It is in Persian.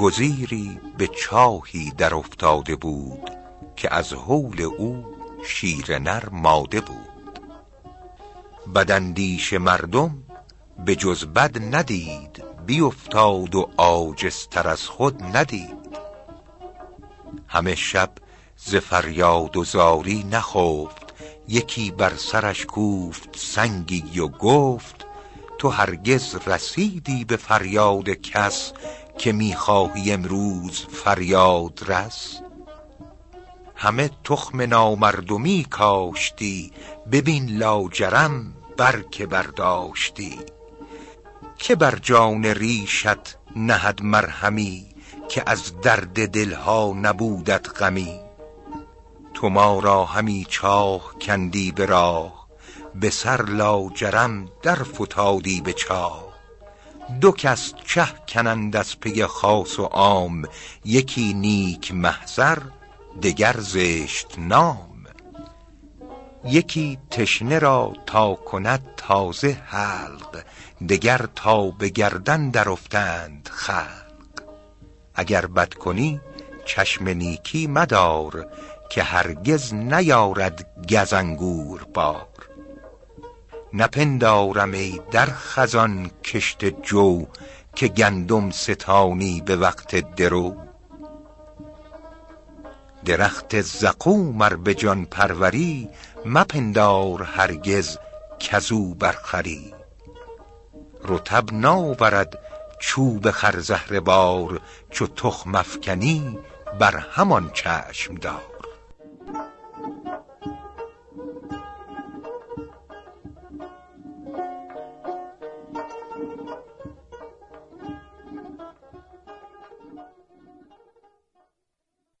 گزیری به چاهی در افتاده بود که از حول او شیر نر ماده بود. بدندیش مردم به جز بد ندید بیافتاد و عاجزتر از خود ندید. همه شب ز فریاد و زاری نخفت یکی بر سرش کوفت سنگی و گفت تو هرگز رسیدی به فریاد کس که می‌خواهی امروز فریاد رس. همه تخم نامردمی کاشتی ببین لاجرم بر که برداشتی. که بر جان ریشت نهد مرهمی که از درد دلها نبودت غمی. تو ما را همی چاه کندی به راه به سر لاجرم در فتادی به چاه. دو کس چه کنند از پی خاص و عام یکی نیک محضر دگر زشت نام. یکی تشنه را تا کند تازه حلق دگر تا به گردن در افتند خلق. اگر بد کنی چشم نیکی مدار که هرگز نیارد گز انگور بار. نپندارم ای در خزان کشت جو که گندم ستانی به وقت درو. درخت زقوم ار به جان پروری مپندار هرگز کزو برخری. رطب ناورد چوب خر زهره بار چو تخم افکنی بر همان چشم دار.